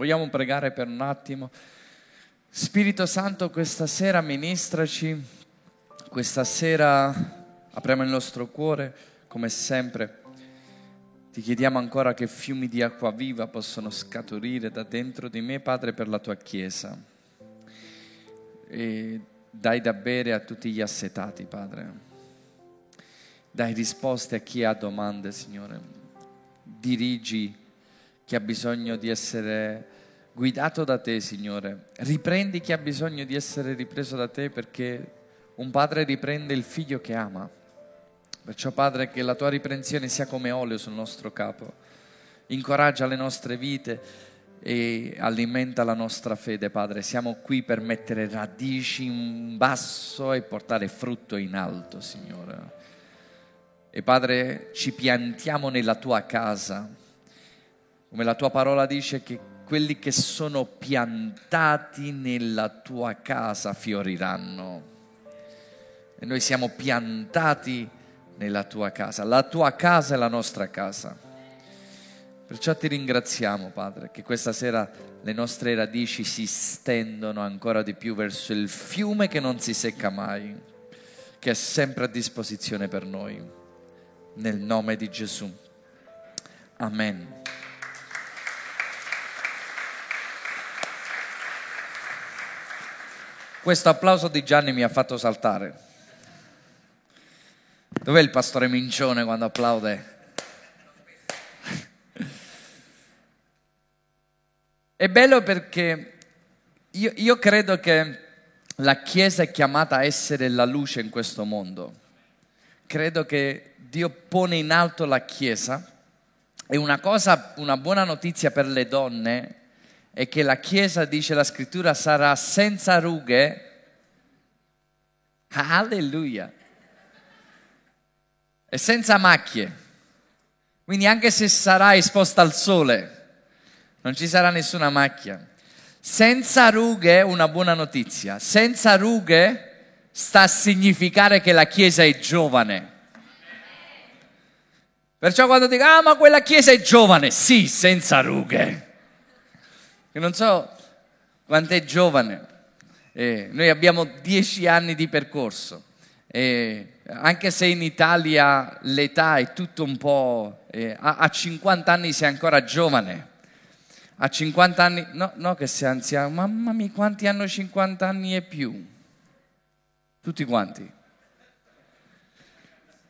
Vogliamo pregare per un attimo. Spirito Santo, questa sera ministraci, questa sera apriamo il nostro cuore, come sempre. Ti chiediamo ancora che fiumi di acqua viva possano scaturire da dentro di me, Padre, per la tua Chiesa. E dai da bere a tutti gli assetati, Padre. Dai risposte a chi ha domande, Signore. Dirigi chi ha bisogno di essere guidato da te, Signore. Riprendi chi ha bisogno di essere ripreso da te perché un padre riprende il figlio che ama. Perciò, Padre, che la tua riprensione sia come olio sul nostro capo. Incoraggia le nostre vite e alimenta la nostra fede, Padre. Siamo qui per mettere radici in basso e portare frutto in alto, Signore. E Padre, ci piantiamo nella tua casa, come la tua parola dice che quelli che sono piantati nella tua casa fioriranno. E noi siamo piantati nella tua casa. La tua casa è la nostra casa. Perciò ti ringraziamo, Padre, che questa sera le nostre radici si stendono ancora di più verso il fiume che non si secca mai, che è sempre a disposizione per noi nel nome di Gesù. Amen. Questo applauso di Gianni mi ha fatto saltare. Dov'è il pastore Mincione quando applaude? È bello perché io, io credo che la Chiesa è chiamata a essere la luce in questo mondo. Credo che Dio pone in alto la Chiesa e una cosa, una buona notizia per le donne è che la Chiesa, dice la scrittura, sarà senza rughe. Alleluia. E senza macchie. Quindi anche se sarà esposta al sole, non ci sarà nessuna macchia. Senza rughe, una buona notizia. Senza rughe sta a significare che la Chiesa è giovane. Perciò quando dico, ah ma quella chiesa è giovane, sì, senza rughe. Io non so quant'è giovane, eh, noi abbiamo dieci anni di percorso, eh, anche se in Italia l'età è tutto un po', eh, a, a 50 anni sei ancora giovane, a 50 anni, no, no che sei anziano, mamma mia quanti hanno 50 anni e più? Tutti quanti?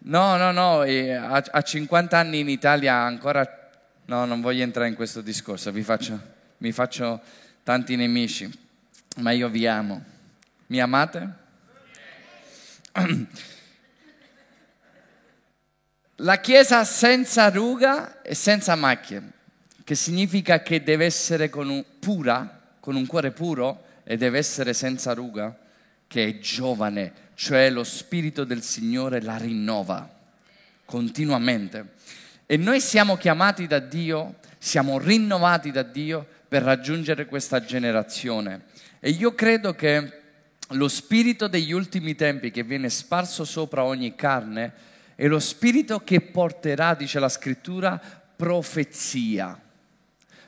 No, no, no, a, a 50 anni in Italia ancora... No, non voglio entrare in questo discorso, faccio, mi faccio tanti nemici, ma io vi amo. Mi amate? La Chiesa senza ruga e senza macchie, che significa che deve essere con un, pura, con un cuore puro e deve essere senza ruga, che è giovane, cioè lo Spirito del Signore la rinnova continuamente. E noi siamo chiamati da Dio, siamo rinnovati da Dio per raggiungere questa generazione. E io credo che lo spirito degli ultimi tempi che viene sparso sopra ogni carne è lo spirito che porterà, dice la scrittura, profezia.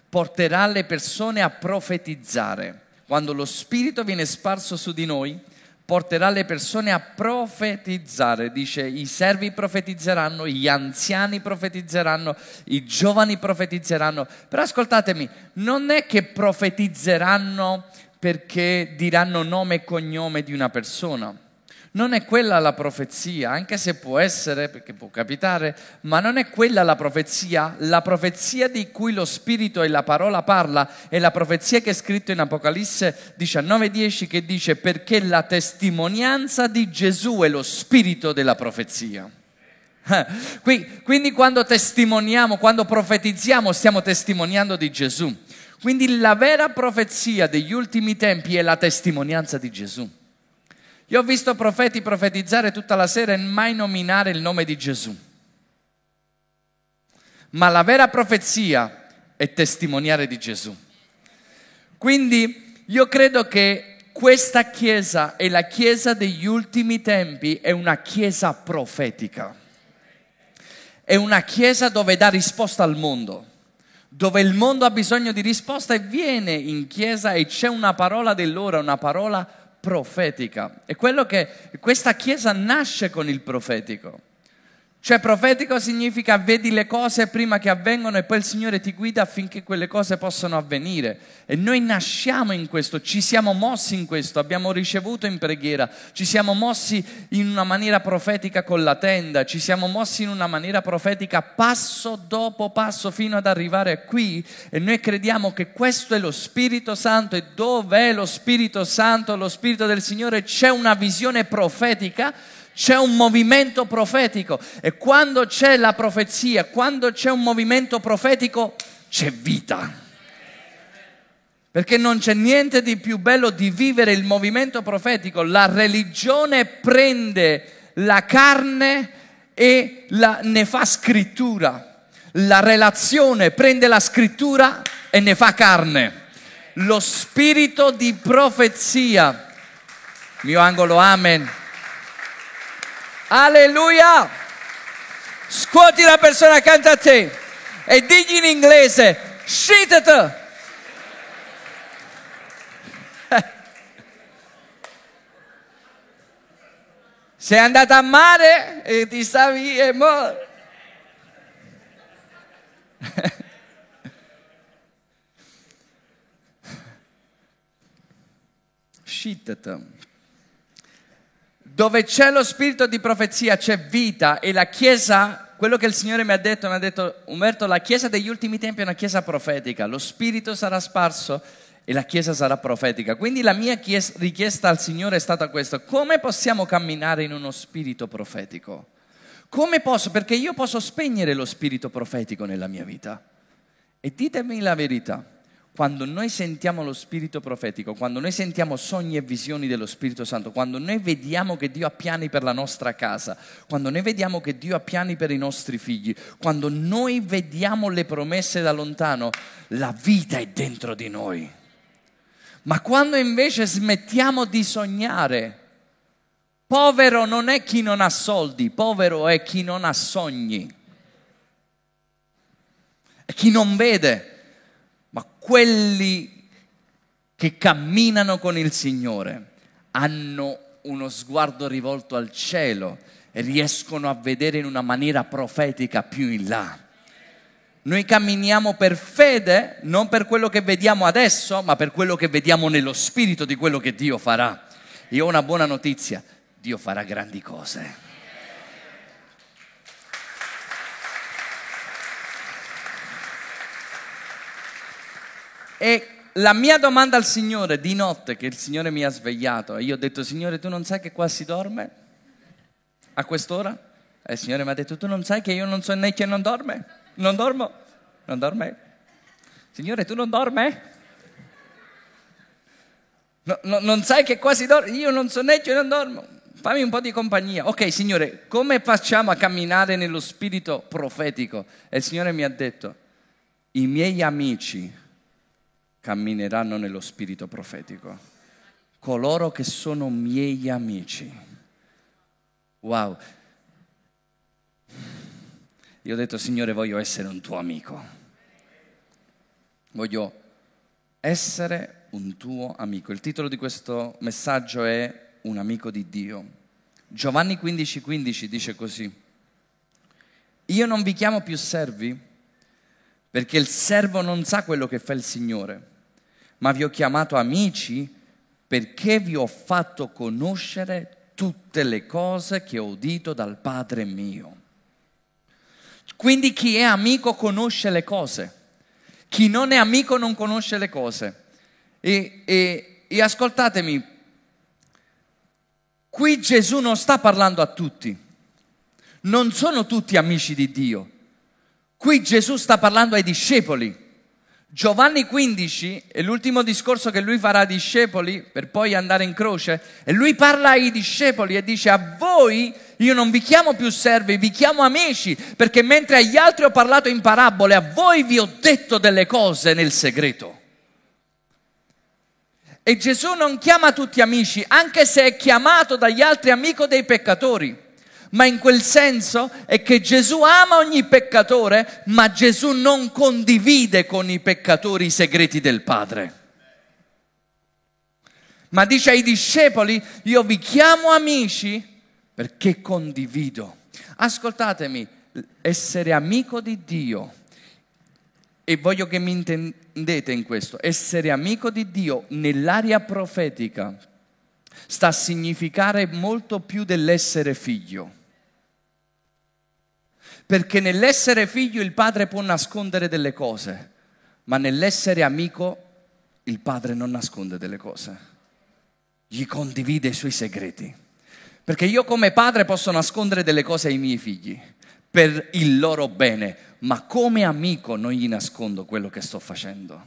Porterà le persone a profetizzare. Quando lo spirito viene sparso su di noi, porterà le persone a profetizzare. Dice, i servi profetizzeranno, gli anziani profetizzeranno, i giovani profetizzeranno. Però ascoltatemi, non è che profetizzeranno perché diranno nome e cognome di una persona. Non è quella la profezia, anche se può essere, perché può capitare, ma non è quella la profezia. La profezia di cui lo Spirito e la parola parla è la profezia che è scritta in Apocalisse 19:10 che dice perché la testimonianza di Gesù è lo spirito della profezia. Quindi quando testimoniamo, quando profetizziamo, stiamo testimoniando di Gesù. Quindi la vera profezia degli ultimi tempi è la testimonianza di Gesù. Io ho visto profeti profetizzare tutta la sera e mai nominare il nome di Gesù. Ma la vera profezia è testimoniare di Gesù. Quindi io credo che questa chiesa è la chiesa degli ultimi tempi, è una chiesa profetica. È una chiesa dove dà risposta al mondo dove il mondo ha bisogno di risposta e viene in chiesa e c'è una parola dell'ora, una parola profetica. E quello che questa chiesa nasce con il profetico. Cioè profetico significa vedi le cose prima che avvengono e poi il Signore ti guida affinché quelle cose possano avvenire. E noi nasciamo in questo, ci siamo mossi in questo, abbiamo ricevuto in preghiera, ci siamo mossi in una maniera profetica con la tenda, ci siamo mossi in una maniera profetica passo dopo passo fino ad arrivare qui e noi crediamo che questo è lo Spirito Santo. E dove è lo Spirito Santo, lo Spirito del Signore, c'è una visione profetica c'è un movimento profetico e quando c'è la profezia, quando c'è un movimento profetico, c'è vita. Perché non c'è niente di più bello di vivere il movimento profetico. La religione prende la carne e la, ne fa scrittura. La relazione prende la scrittura e ne fa carne. Lo spirito di profezia. Mio angolo, amen Alleluia! Scuoti la persona accanto a te e digli in inglese, scitete! Sei andata a mare e ti stavi e mo... Scitete. Dove c'è lo spirito di profezia c'è vita e la Chiesa, quello che il Signore mi ha detto, mi ha detto Umberto, la Chiesa degli ultimi tempi è una Chiesa profetica, lo spirito sarà sparso e la Chiesa sarà profetica. Quindi la mia chiesa, richiesta al Signore è stata questa, come possiamo camminare in uno spirito profetico? Come posso? Perché io posso spegnere lo spirito profetico nella mia vita. E ditemi la verità, quando noi sentiamo lo spirito profetico, quando noi sentiamo sogni e visioni dello Spirito Santo, quando noi vediamo che Dio ha piani per la nostra casa, quando noi vediamo che Dio ha piani per i nostri figli, quando noi vediamo le promesse da lontano, la vita è dentro di noi. Ma quando invece smettiamo di sognare, povero non è chi non ha soldi, povero è chi non ha sogni, è chi non vede ma quelli che camminano con il Signore hanno uno sguardo rivolto al cielo e riescono a vedere in una maniera profetica più in là. Noi camminiamo per fede, non per quello che vediamo adesso, ma per quello che vediamo nello spirito di quello che Dio farà. Io ho una buona notizia, Dio farà grandi cose. E la mia domanda al Signore di notte, che il Signore mi ha svegliato, e io ho detto, Signore, tu non sai che qua si dorme? A quest'ora? E il Signore mi ha detto, tu non sai che io non so né che non dorme? Non dormo? Non dorme? Signore, tu non dorme? No, no, non sai che qua si dorme? Io non so né che non dormo. Fammi un po' di compagnia. Ok, Signore, come facciamo a camminare nello spirito profetico? E il Signore mi ha detto, i miei amici cammineranno nello spirito profetico. Coloro che sono miei amici. Wow. Io ho detto, Signore, voglio essere un tuo amico. Voglio essere un tuo amico. Il titolo di questo messaggio è Un amico di Dio. Giovanni 15:15 15 dice così. Io non vi chiamo più servi perché il servo non sa quello che fa il Signore ma vi ho chiamato amici perché vi ho fatto conoscere tutte le cose che ho udito dal Padre mio. Quindi chi è amico conosce le cose, chi non è amico non conosce le cose. E, e, e ascoltatemi, qui Gesù non sta parlando a tutti, non sono tutti amici di Dio. Qui Gesù sta parlando ai discepoli. Giovanni 15 è l'ultimo discorso che lui farà ai discepoli per poi andare in croce e lui parla ai discepoli e dice a voi io non vi chiamo più servi, vi chiamo amici perché mentre agli altri ho parlato in parabole, a voi vi ho detto delle cose nel segreto. E Gesù non chiama tutti amici, anche se è chiamato dagli altri amico dei peccatori. Ma in quel senso è che Gesù ama ogni peccatore, ma Gesù non condivide con i peccatori i segreti del Padre. Ma dice ai discepoli, io vi chiamo amici perché condivido. Ascoltatemi, essere amico di Dio, e voglio che mi intendete in questo, essere amico di Dio nell'area profetica sta a significare molto più dell'essere figlio. Perché nell'essere figlio il padre può nascondere delle cose, ma nell'essere amico il padre non nasconde delle cose, gli condivide i suoi segreti. Perché io come padre posso nascondere delle cose ai miei figli per il loro bene, ma come amico non gli nascondo quello che sto facendo.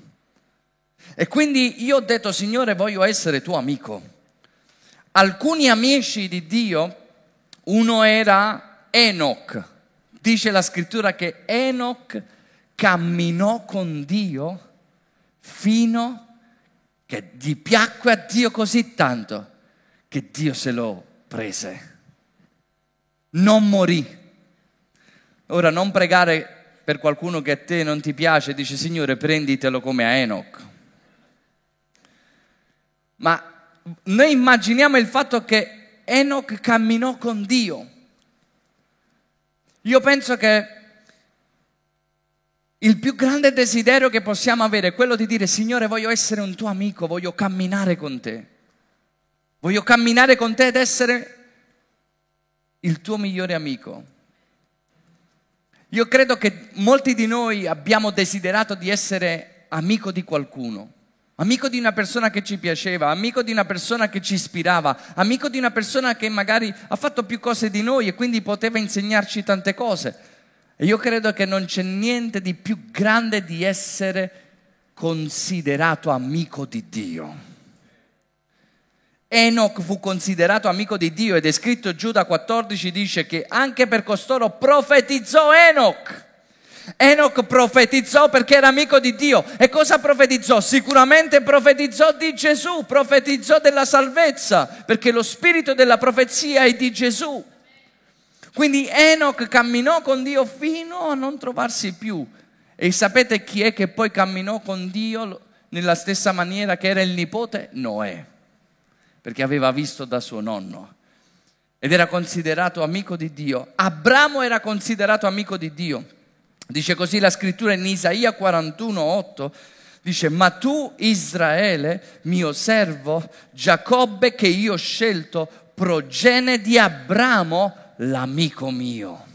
E quindi io ho detto, Signore, voglio essere tuo amico. Alcuni amici di Dio, uno era Enoch, Dice la scrittura che Enoch camminò con Dio fino che gli piacque a Dio così tanto che Dio se lo prese. Non morì. Ora non pregare per qualcuno che a te non ti piace dice Signore prenditelo come a Enoch. Ma noi immaginiamo il fatto che Enoch camminò con Dio io penso che il più grande desiderio che possiamo avere è quello di dire, Signore, voglio essere un tuo amico, voglio camminare con te. Voglio camminare con te ed essere il tuo migliore amico. Io credo che molti di noi abbiamo desiderato di essere amico di qualcuno, amico di una persona che ci piaceva, amico di una persona che ci ispirava, amico di una persona che magari ha fatto più cose di noi e quindi poteva insegnarci tante cose. E io credo che non c'è niente di più grande di essere considerato amico di Dio. Enoch fu considerato amico di Dio ed è scritto Giuda 14 dice che anche per costoro profetizzò Enoch. Enoch profetizzò perché era amico di Dio. E cosa profetizzò? Sicuramente profetizzò di Gesù, profetizzò della salvezza, perché lo spirito della profezia è di Gesù. Quindi Enoch camminò con Dio fino a non trovarsi più. E sapete chi è che poi camminò con Dio nella stessa maniera che era il nipote? Noè, perché aveva visto da suo nonno ed era considerato amico di Dio. Abramo era considerato amico di Dio. Dice così la scrittura in Isaia 41, 8. Dice, ma tu Israele, mio servo, Giacobbe che io ho scelto, progene di Abramo, l'amico mio.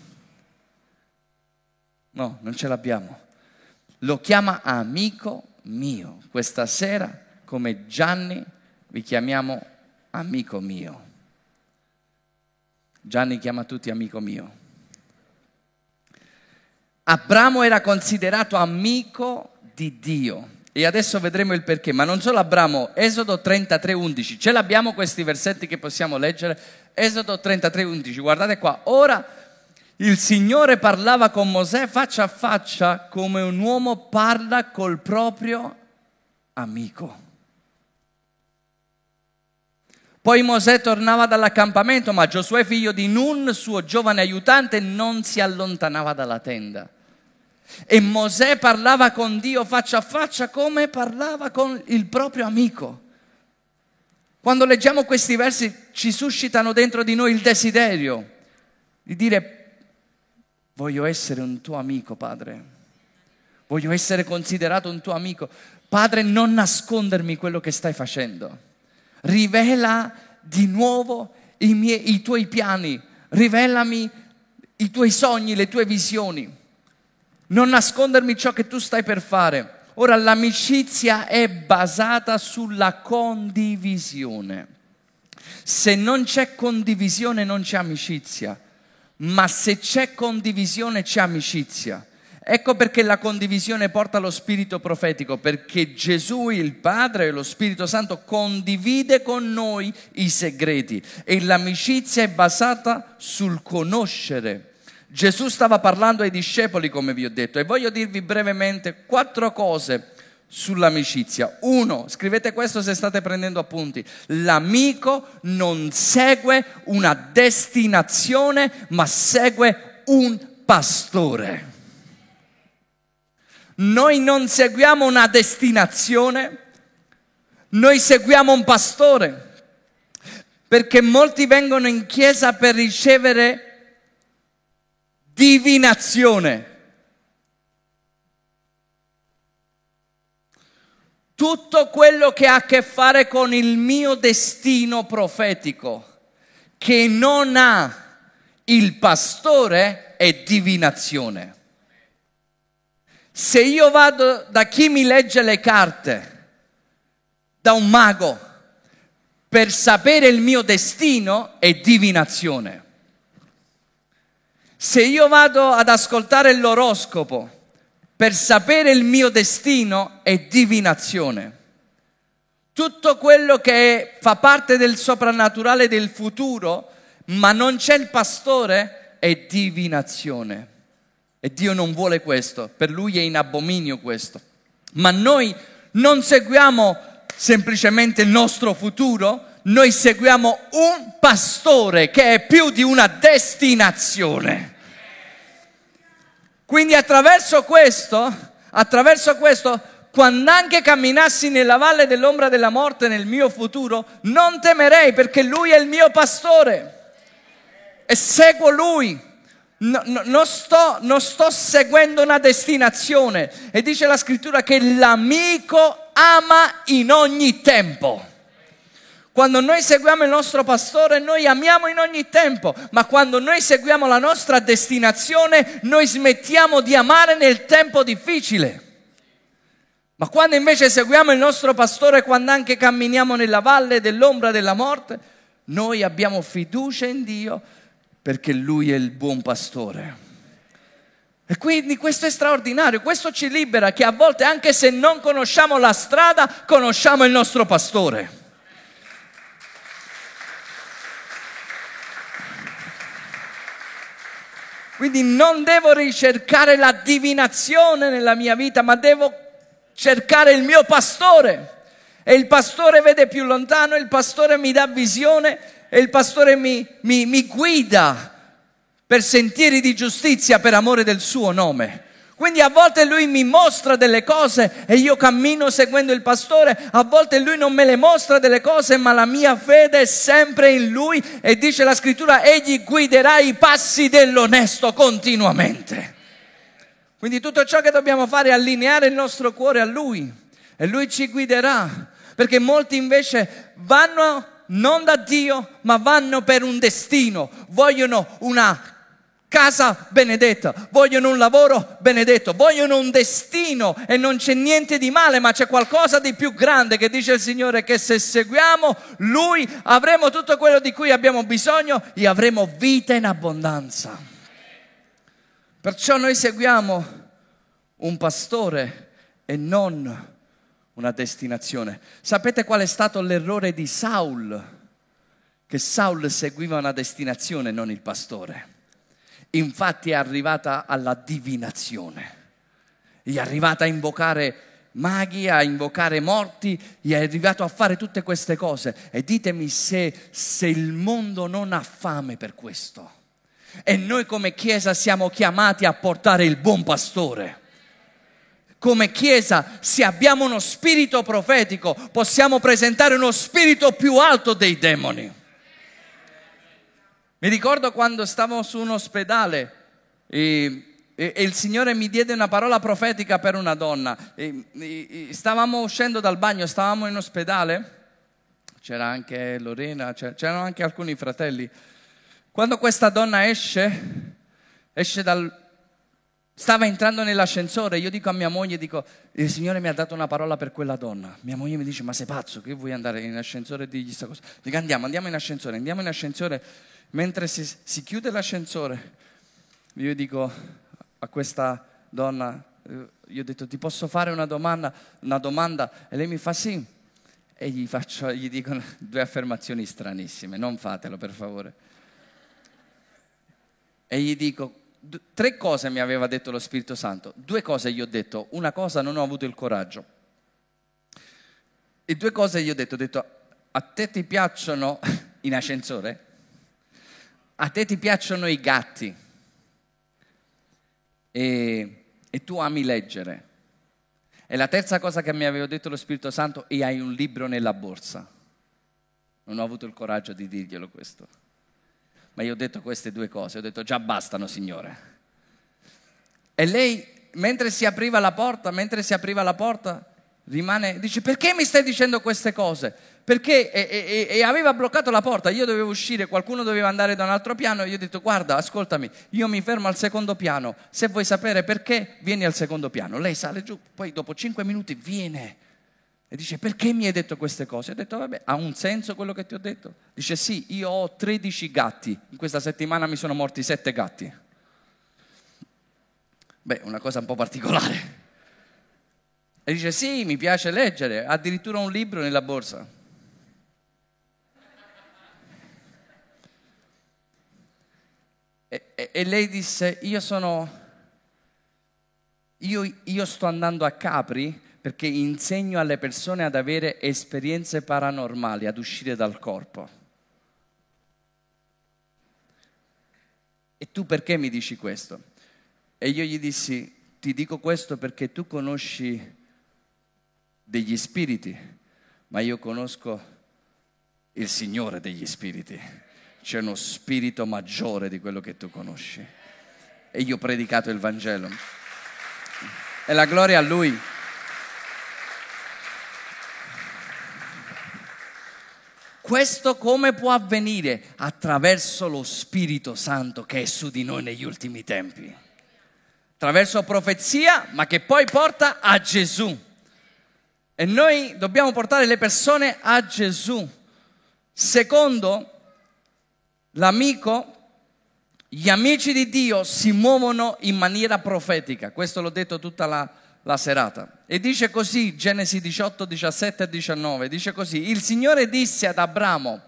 No, non ce l'abbiamo. Lo chiama amico mio. Questa sera, come Gianni, vi chiamiamo amico mio. Gianni chiama tutti amico mio. Abramo era considerato amico di Dio. E adesso vedremo il perché, ma non solo Abramo, Esodo 33, 11, ce l'abbiamo questi versetti che possiamo leggere? Esodo 33, 11, guardate qua, ora il Signore parlava con Mosè faccia a faccia come un uomo parla col proprio amico. Poi Mosè tornava dall'accampamento, ma Giosuè figlio di Nun, suo giovane aiutante, non si allontanava dalla tenda. E Mosè parlava con Dio faccia a faccia come parlava con il proprio amico. Quando leggiamo questi versi ci suscitano dentro di noi il desiderio di dire voglio essere un tuo amico, Padre. Voglio essere considerato un tuo amico. Padre, non nascondermi quello che stai facendo. Rivela di nuovo i, miei, i tuoi piani. Rivelami i tuoi sogni, le tue visioni non nascondermi ciò che tu stai per fare. Ora l'amicizia è basata sulla condivisione. Se non c'è condivisione non c'è amicizia, ma se c'è condivisione c'è amicizia. Ecco perché la condivisione porta allo spirito profetico, perché Gesù, il Padre e lo Spirito Santo condivide con noi i segreti e l'amicizia è basata sul conoscere Gesù stava parlando ai discepoli, come vi ho detto, e voglio dirvi brevemente quattro cose sull'amicizia. Uno, scrivete questo se state prendendo appunti, l'amico non segue una destinazione, ma segue un pastore. Noi non seguiamo una destinazione, noi seguiamo un pastore. Perché molti vengono in chiesa per ricevere divinazione. tutto quello che ha a che fare con il mio destino profetico, che non ha il pastore, è divinazione. Se io vado da chi mi legge le carte, da un mago, per sapere il mio destino, è divinazione. Se io vado ad ascoltare l'oroscopo, per sapere il mio destino è divinazione. Tutto quello che fa parte del soprannaturale del futuro, ma non c'è il pastore, è divinazione. E Dio non vuole questo, per lui è in abominio questo. Ma noi non seguiamo semplicemente il nostro futuro, noi seguiamo un pastore che è più di una destinazione. Quindi attraverso questo, attraverso questo, quando anche camminassi nella valle dell'ombra della morte nel mio futuro, non temerei perché Lui è il mio pastore e seguo Lui. No, no, non, sto, non sto seguendo una destinazione e dice la scrittura che l'amico ama in ogni tempo. Quando noi seguiamo il nostro pastore, noi amiamo in ogni tempo, ma quando noi seguiamo la nostra destinazione, noi smettiamo di amare nel tempo difficile. Ma quando invece seguiamo il nostro pastore, quando anche camminiamo nella valle dell'ombra della morte, noi abbiamo fiducia in Dio perché Lui è il buon pastore. E quindi questo è straordinario, questo ci libera che a volte anche se non conosciamo la strada, conosciamo il nostro pastore. Quindi non devo ricercare la divinazione nella mia vita, ma devo cercare il mio pastore. E il pastore vede più lontano, il pastore mi dà visione e il pastore mi, mi, mi guida per sentieri di giustizia per amore del suo nome. Quindi a volte lui mi mostra delle cose e io cammino seguendo il pastore, a volte lui non me le mostra delle cose, ma la mia fede è sempre in lui e dice la scrittura, egli guiderà i passi dell'onesto continuamente. Quindi tutto ciò che dobbiamo fare è allineare il nostro cuore a lui e lui ci guiderà, perché molti invece vanno non da Dio, ma vanno per un destino, vogliono una casa benedetta, vogliono un lavoro benedetto, vogliono un destino e non c'è niente di male, ma c'è qualcosa di più grande che dice il Signore che se seguiamo Lui avremo tutto quello di cui abbiamo bisogno e avremo vita in abbondanza. Perciò noi seguiamo un pastore e non una destinazione. Sapete qual è stato l'errore di Saul? Che Saul seguiva una destinazione, non il pastore. Infatti è arrivata alla divinazione, è arrivata a invocare maghi, a invocare morti, è arrivato a fare tutte queste cose. E ditemi se, se il mondo non ha fame per questo. E noi come Chiesa siamo chiamati a portare il buon pastore. Come Chiesa, se abbiamo uno spirito profetico, possiamo presentare uno spirito più alto dei demoni. Mi ricordo quando stavo su un ospedale e, e, e il Signore mi diede una parola profetica per una donna. E, stavamo uscendo dal bagno, stavamo in ospedale, c'era anche Lorena, c'erano anche alcuni fratelli. Quando questa donna esce, esce dal... Stava entrando nell'ascensore, io dico a mia moglie, dico, il Signore mi ha dato una parola per quella donna. Mia moglie mi dice, ma sei pazzo, che vuoi andare in ascensore e dirgli questa cosa? Dico, andiamo, andiamo in ascensore, andiamo in ascensore mentre si, si chiude l'ascensore, io dico a questa donna, eh, io ho detto ti posso fare una domanda, una domanda? E lei mi fa sì. E gli, faccio, gli dico due affermazioni stranissime, non fatelo per favore. E gli dico, tre cose mi aveva detto lo Spirito Santo, due cose gli ho detto, una cosa non ho avuto il coraggio. e due cose gli ho detto, ho detto, a te ti piacciono in ascensore? A te ti piacciono i gatti? E, e tu ami leggere? E la terza cosa che mi aveva detto lo Spirito Santo, e hai un libro nella borsa. Non ho avuto il coraggio di dirglielo questo. Ma io ho detto queste due cose, ho detto già bastano, Signore. E lei, mentre si apriva la porta, mentre si apriva la porta, rimane, dice perché mi stai dicendo queste cose? Perché e, e, e, aveva bloccato la porta, io dovevo uscire, qualcuno doveva andare da un altro piano io ho detto guarda, ascoltami, io mi fermo al secondo piano, se vuoi sapere perché vieni al secondo piano. Lei sale giù, poi dopo cinque minuti viene e dice perché mi hai detto queste cose? Ho detto vabbè, ha un senso quello che ti ho detto? Dice sì, io ho 13 gatti, in questa settimana mi sono morti 7 gatti. Beh, una cosa un po' particolare. E dice, sì, mi piace leggere, addirittura un libro nella borsa. E, e, e lei disse, io sono, io, io sto andando a Capri perché insegno alle persone ad avere esperienze paranormali, ad uscire dal corpo. E tu perché mi dici questo? E io gli dissi, ti dico questo perché tu conosci degli spiriti, ma io conosco il Signore degli spiriti. C'è uno spirito maggiore di quello che tu conosci. E io ho predicato il Vangelo. E la gloria a Lui. Questo come può avvenire? Attraverso lo Spirito Santo che è su di noi negli ultimi tempi. Attraverso profezia, ma che poi porta a Gesù. E noi dobbiamo portare le persone a Gesù. Secondo l'amico, gli amici di Dio si muovono in maniera profetica. Questo l'ho detto tutta la, la serata. E dice così, Genesi 18, 17 e 19, dice così, il Signore disse ad Abramo,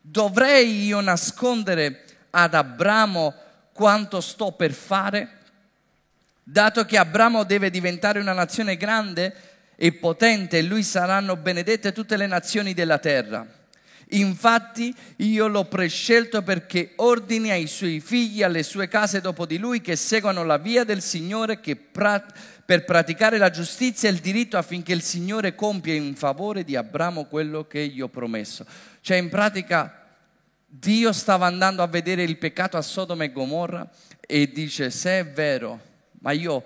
dovrei io nascondere ad Abramo quanto sto per fare? Dato che Abramo deve diventare una nazione grande, e potente, e lui saranno benedette tutte le nazioni della terra. Infatti io l'ho prescelto perché ordini ai suoi figli alle sue case dopo di lui che seguano la via del Signore pra- per praticare la giustizia e il diritto affinché il Signore compia in favore di Abramo quello che gli ho promesso. Cioè in pratica Dio stava andando a vedere il peccato a Sodoma e Gomorra e dice se è vero, ma io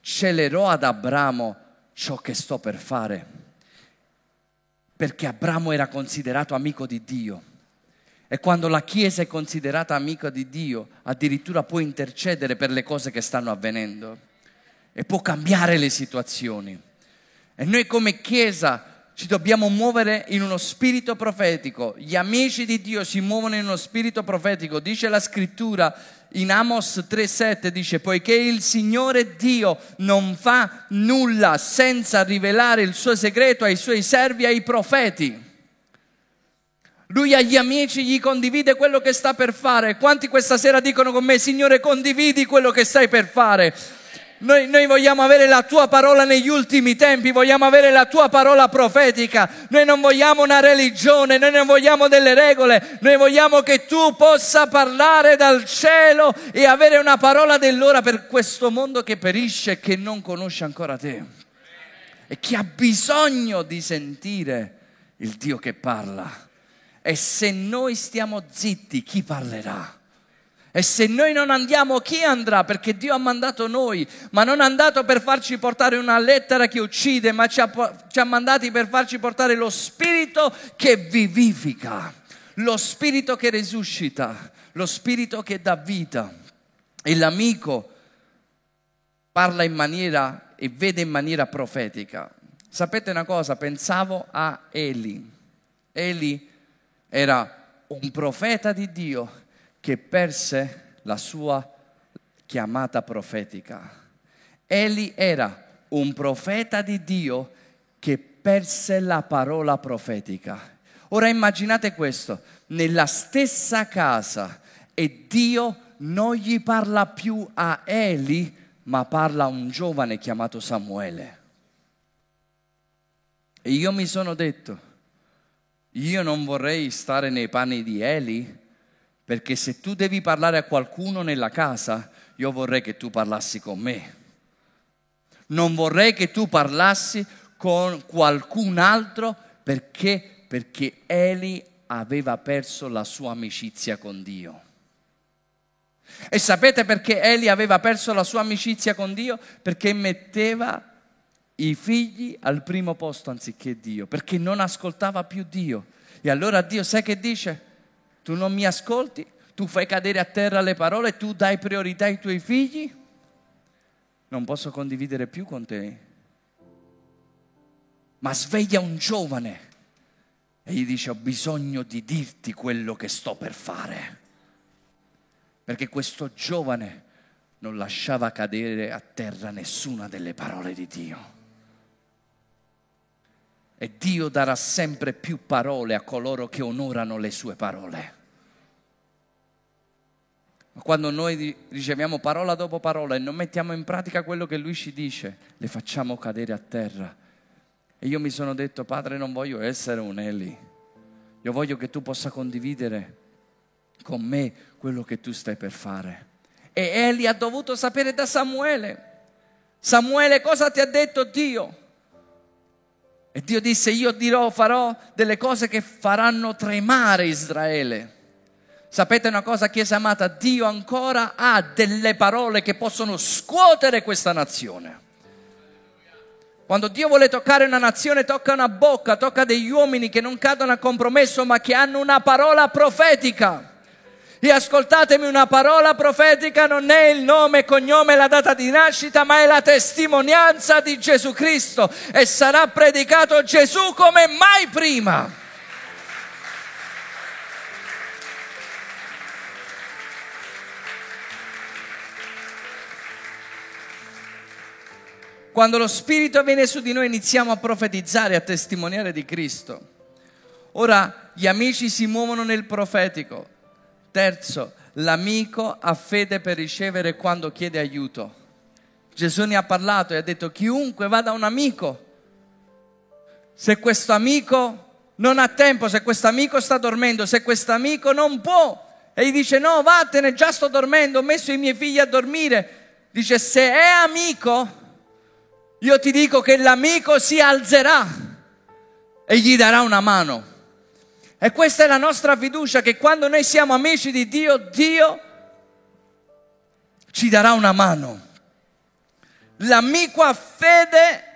celerò ad Abramo ciò che sto per fare, perché Abramo era considerato amico di Dio. E quando la Chiesa è considerata amica di Dio, addirittura può intercedere per le cose che stanno avvenendo e può cambiare le situazioni. E noi come Chiesa ci dobbiamo muovere in uno spirito profetico. Gli amici di Dio si muovono in uno spirito profetico. Dice la scrittura in Amos 3:7 dice poiché il Signore Dio non fa nulla senza rivelare il suo segreto ai suoi servi, ai profeti. Lui agli amici gli condivide quello che sta per fare. Quanti questa sera dicono con me, Signore, condividi quello che stai per fare? Noi, noi, vogliamo avere la tua parola negli ultimi tempi, vogliamo avere la tua parola profetica. Noi non vogliamo una religione, noi non vogliamo delle regole, noi vogliamo che tu possa parlare dal cielo e avere una parola dell'ora per questo mondo che perisce e che non conosce ancora te. E che ha bisogno di sentire il Dio che parla. E se noi stiamo zitti, chi parlerà? E se noi non andiamo, chi andrà? Perché Dio ha mandato noi, ma non è andato per farci portare una lettera che uccide, ma ci ha, ci ha mandati per farci portare lo spirito che vivifica, lo spirito che risuscita, lo spirito che dà vita. E l'amico parla in maniera e vede in maniera profetica. Sapete una cosa? Pensavo a Eli. Eli era un profeta di Dio che perse la sua chiamata profetica. Egli era un profeta di Dio che perse la parola profetica. Ora immaginate questo, nella stessa casa e Dio non gli parla più a Eli, ma parla a un giovane chiamato Samuele. E io mi sono detto, io non vorrei stare nei panni di Eli, perché se tu devi parlare a qualcuno nella casa, io vorrei che tu parlassi con me. Non vorrei che tu parlassi con qualcun altro perché, perché Eli aveva perso la sua amicizia con Dio. E sapete perché Eli aveva perso la sua amicizia con Dio? Perché metteva i figli al primo posto anziché Dio, perché non ascoltava più Dio. E allora Dio sai che dice? Tu non mi ascolti, tu fai cadere a terra le parole, tu dai priorità ai tuoi figli, non posso condividere più con te. Ma sveglia un giovane e gli dice ho bisogno di dirti quello che sto per fare. Perché questo giovane non lasciava cadere a terra nessuna delle parole di Dio. E Dio darà sempre più parole a coloro che onorano le sue parole. Ma quando noi riceviamo parola dopo parola e non mettiamo in pratica quello che Lui ci dice, le facciamo cadere a terra. E io mi sono detto, Padre, non voglio essere un Eli. Io voglio che tu possa condividere con me quello che tu stai per fare. E Eli ha dovuto sapere da Samuele. Samuele, cosa ti ha detto Dio? E Dio disse, io dirò, farò delle cose che faranno tremare Israele. Sapete una cosa, Chiesa amata? Dio ancora ha delle parole che possono scuotere questa nazione. Quando Dio vuole toccare una nazione, tocca una bocca, tocca degli uomini che non cadono a compromesso, ma che hanno una parola profetica. E ascoltatemi, una parola profetica non è il nome e cognome, la data di nascita, ma è la testimonianza di Gesù Cristo e sarà predicato Gesù come mai prima. Quando lo Spirito viene su di noi iniziamo a profetizzare, a testimoniare di Cristo. Ora gli amici si muovono nel profetico, Terzo, l'amico ha fede per ricevere quando chiede aiuto. Gesù ne ha parlato e ha detto chiunque va da un amico, se questo amico non ha tempo, se questo amico sta dormendo, se questo amico non può e gli dice no, vattene, già sto dormendo, ho messo i miei figli a dormire, dice se è amico, io ti dico che l'amico si alzerà e gli darà una mano. E questa è la nostra fiducia che quando noi siamo amici di Dio, Dio ci darà una mano. L'amico ha fede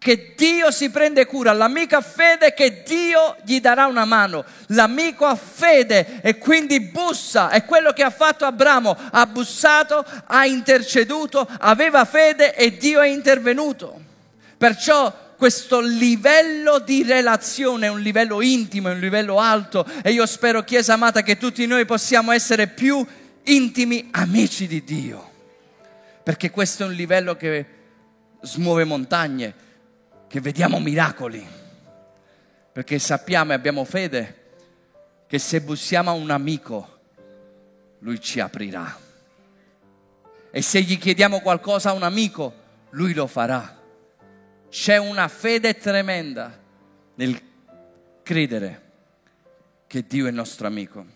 che Dio si prende cura, l'amico ha fede che Dio gli darà una mano, l'amico ha fede e quindi bussa, è quello che ha fatto Abramo, ha bussato, ha interceduto, aveva fede e Dio è intervenuto. Perciò questo livello di relazione, un livello intimo, un livello alto e io spero, Chiesa amata, che tutti noi possiamo essere più intimi amici di Dio, perché questo è un livello che smuove montagne, che vediamo miracoli, perché sappiamo e abbiamo fede che se bussiamo a un amico, lui ci aprirà. E se gli chiediamo qualcosa a un amico, lui lo farà. C'è una fede tremenda nel credere che Dio è nostro amico.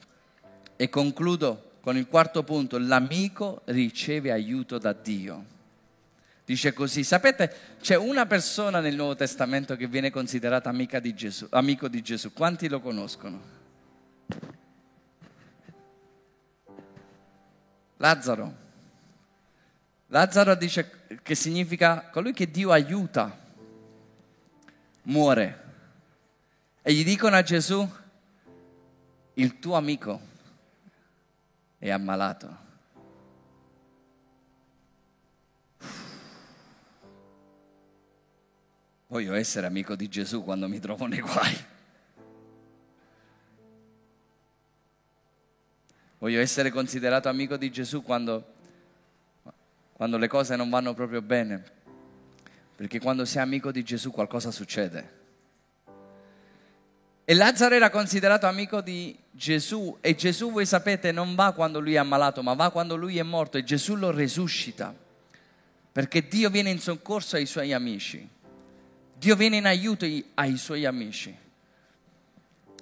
E concludo con il quarto punto, l'amico riceve aiuto da Dio. Dice così, sapete, c'è una persona nel Nuovo Testamento che viene considerata amica di Gesù, amico di Gesù. Quanti lo conoscono? Lazzaro. Lazzaro dice che significa colui che Dio aiuta muore. E gli dicono a Gesù, il tuo amico è ammalato. Voglio essere amico di Gesù quando mi trovo nei guai. Voglio essere considerato amico di Gesù quando, quando le cose non vanno proprio bene, perché quando sei amico di Gesù qualcosa succede. E Lazzaro era considerato amico di Gesù e Gesù, voi sapete, non va quando lui è ammalato, ma va quando lui è morto e Gesù lo resuscita, perché Dio viene in soccorso ai suoi amici. Dio viene in aiuto ai suoi amici.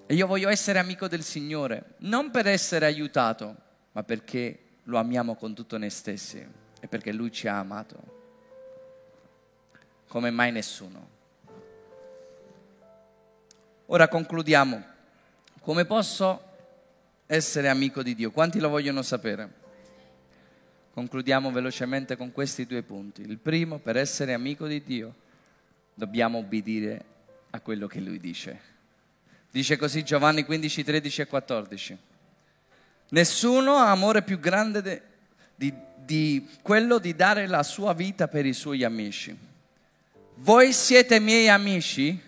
E io voglio essere amico del Signore, non per essere aiutato, ma perché lo amiamo con tutto noi stessi e perché Lui ci ha amato come mai nessuno. Ora concludiamo. Come posso essere amico di Dio? Quanti lo vogliono sapere? Concludiamo velocemente con questi due punti. Il primo, per essere amico di Dio, dobbiamo obbedire a quello che Lui dice. Dice così Giovanni 15, 13 e 14. Nessuno ha amore più grande de, di, di quello di dare la sua vita per i suoi amici. Voi siete miei amici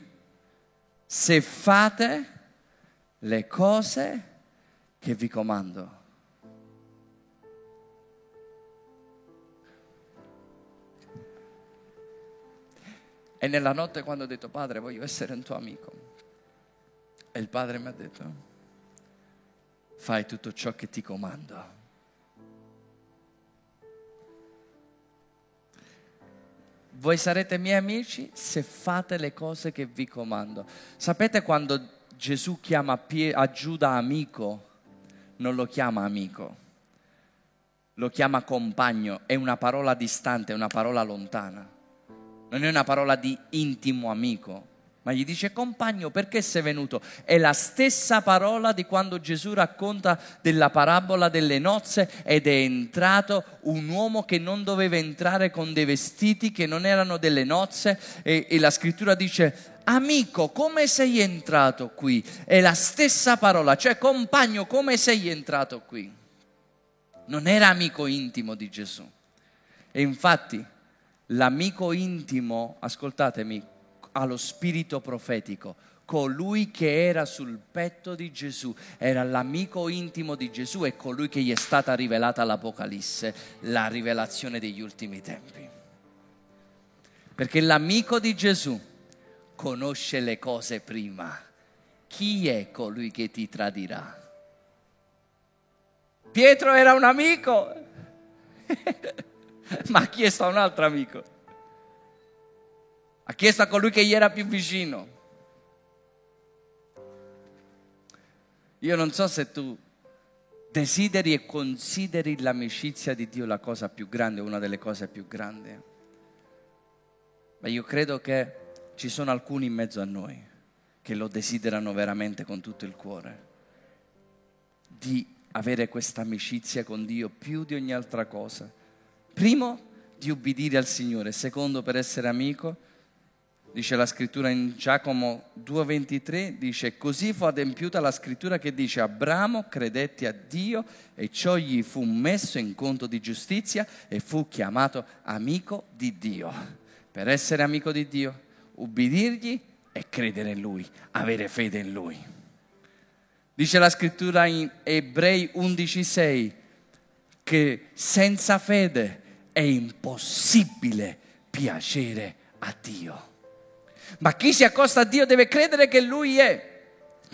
se fate le cose che vi comando. E nella notte quando ho detto, padre, voglio essere un tuo amico, e il padre mi ha detto, fai tutto ciò che ti comando. Voi sarete miei amici se fate le cose che vi comando. Sapete quando Gesù chiama a Giuda amico, non lo chiama amico, lo chiama compagno, è una parola distante, è una parola lontana, non è una parola di intimo amico, ma gli dice compagno perché sei venuto? È la stessa parola di quando Gesù racconta della parabola delle nozze ed è entrato un uomo che non doveva entrare con dei vestiti che non erano delle nozze e, e la scrittura dice amico come sei entrato qui? È la stessa parola, cioè compagno come sei entrato qui? Non era amico intimo di Gesù. E infatti l'amico intimo, ascoltatemi, ha lo spirito profetico. Colui che era sul petto di Gesù era l'amico intimo di Gesù e colui che gli è stata rivelata l'Apocalisse, la rivelazione degli ultimi tempi. Perché l'amico di Gesù conosce le cose prima. Chi è colui che ti tradirà? Pietro era un amico, ma ha chiesto a un altro amico. Ha chiesto a colui che gli era più vicino. Io non so se tu desideri e consideri l'amicizia di Dio la cosa più grande, una delle cose più grandi. Ma io credo che ci sono alcuni in mezzo a noi che lo desiderano veramente con tutto il cuore, di avere questa amicizia con Dio più di ogni altra cosa. Primo, di ubbidire al Signore, secondo, per essere amico, dice la scrittura in Giacomo 2,23, dice così fu adempiuta la scrittura che dice Abramo credette a Dio e ciò gli fu messo in conto di giustizia e fu chiamato amico di Dio. Per essere amico di Dio, ubbidirgli e credere in Lui, avere fede in Lui. Dice la scrittura in Ebrei 11,6 che senza fede è impossibile piacere a Dio. Ma chi si accosta a Dio deve credere che Lui è.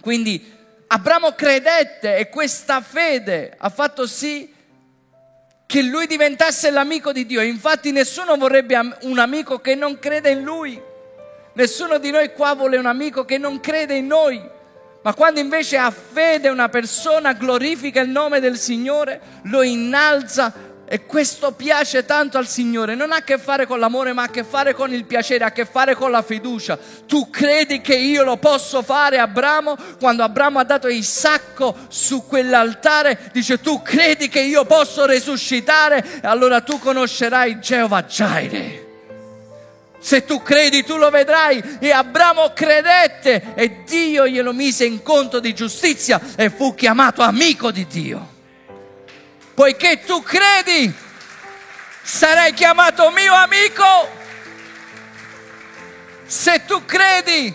Quindi Abramo credette e questa fede ha fatto sì che lui diventasse l'amico di Dio. Infatti nessuno vorrebbe un amico che non crede in lui. Nessuno di noi qua vuole un amico che non crede in noi. Ma quando invece ha fede una persona, glorifica il nome del Signore, lo innalza e questo piace tanto al Signore, non ha a che fare con l'amore, ma ha a che fare con il piacere, ha a che fare con la fiducia. Tu credi che io lo posso fare, Abramo? Quando Abramo ha dato Isacco su quell'altare, dice tu credi che io posso resuscitare? Allora tu conoscerai Geova Jaire. Se tu credi, tu lo vedrai. E Abramo credette e Dio glielo mise in conto di giustizia e fu chiamato amico di Dio poiché tu credi, sarai chiamato mio amico. Se tu credi,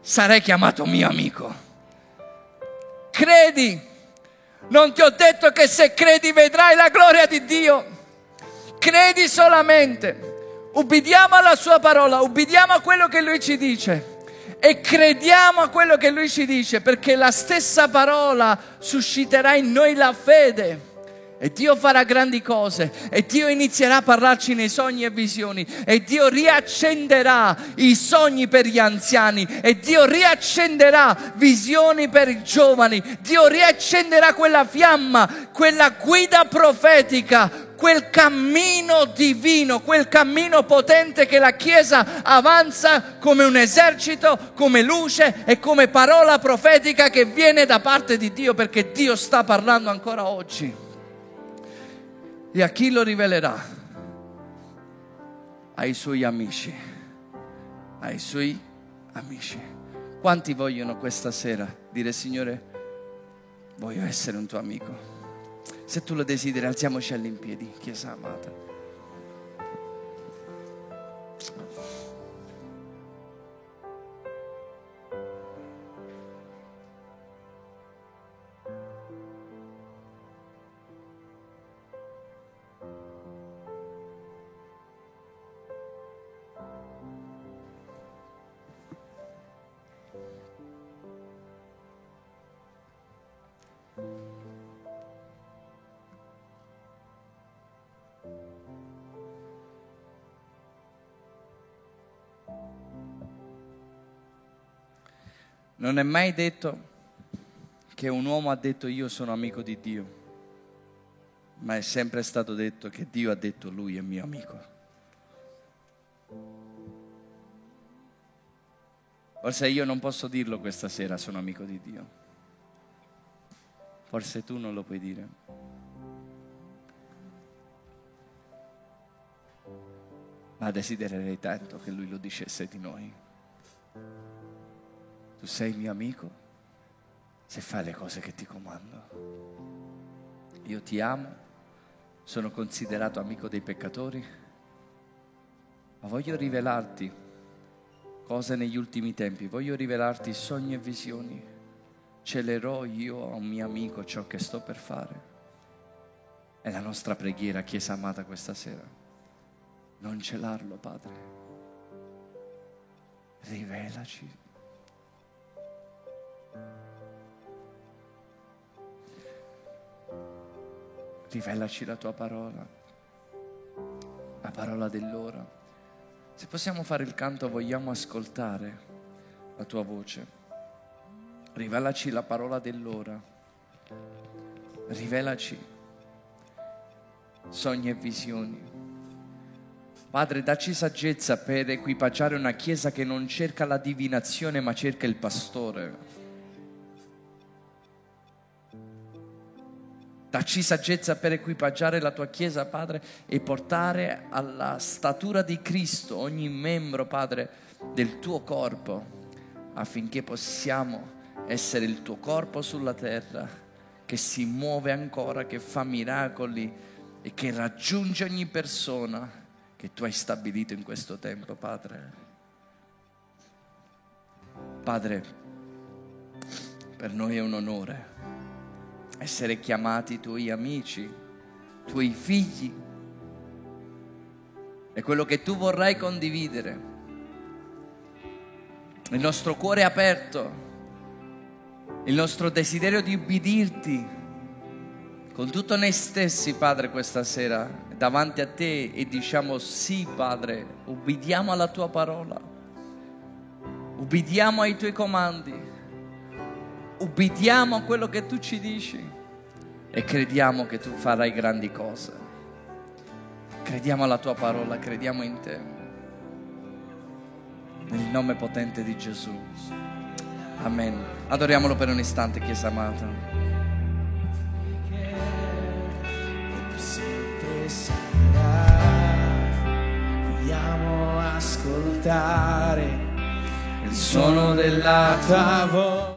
sarai chiamato mio amico. Credi. Non ti ho detto che se credi vedrai la gloria di Dio. Credi solamente. Ubbidiamo alla sua parola, ubbidiamo a quello che lui ci dice e crediamo a quello che lui ci dice perché la stessa parola susciterà in noi la fede E Dio farà grandi cose e Dio inizierà a parlarci nei sogni e visioni e Dio riaccenderà i sogni per gli anziani e Dio riaccenderà visioni per i giovani. Dio riaccenderà quella fiamma, quella guida profetica, quel cammino divino, quel cammino potente che la Chiesa avanza come un esercito, come luce e come parola profetica che viene da parte di Dio perché Dio sta parlando ancora oggi. E a chi lo rivelerà? Ai suoi amici, ai suoi amici. Quanti vogliono questa sera dire Signore, voglio essere un tuo amico? Se tu lo desideri, alziamoci all'impiedi, Chiesa amata. Non è mai detto che un uomo ha detto io sono amico di Dio, ma è sempre stato detto che Dio ha detto lui è mio amico. Forse io non posso dirlo questa sera, sono amico di Dio. Forse tu non lo puoi dire. Ma desidererei tanto che lui lo dicesse di noi tu sei mio amico se fai le cose che ti comando. Io ti amo, sono considerato amico dei peccatori, ma voglio rivelarti cose negli ultimi tempi, voglio rivelarti sogni e visioni. Celerò io a un mio amico ciò che sto per fare. È la nostra preghiera, Chiesa amata, questa sera. Non celarlo, Padre. Rivelaci Rivelaci la tua parola, la parola dell'ora. Se possiamo fare il canto, vogliamo ascoltare la tua voce. Rivelaci la parola dell'ora. Rivelaci sogni e visioni. Padre, dacci saggezza per equipaggiare una chiesa che non cerca la divinazione ma cerca il pastore. Dacci saggezza per equipaggiare la tua Chiesa, Padre, e portare alla statura di Cristo ogni membro, Padre, del tuo corpo, affinché possiamo essere il tuo corpo sulla terra, che si muove ancora, che fa miracoli e che raggiunge ogni persona che tu hai stabilito in questo tempo, Padre. Padre, per noi è un onore essere chiamati tuoi amici, tuoi figli. È quello che tu vorrai condividere. Il nostro cuore aperto, il nostro desiderio di ubbidirti con tutto noi stessi, Padre, questa sera davanti a te e diciamo sì, Padre, ubbidiamo alla tua parola, ubbidiamo ai tuoi comandi ubbidiamo a quello che tu ci dici e crediamo che tu farai grandi cose. Crediamo alla tua parola, crediamo in te. Nel nome potente di Gesù. Amen. Adoriamolo per un istante, Chiesa amata. Vogliamo ascoltare il suono della tua voce.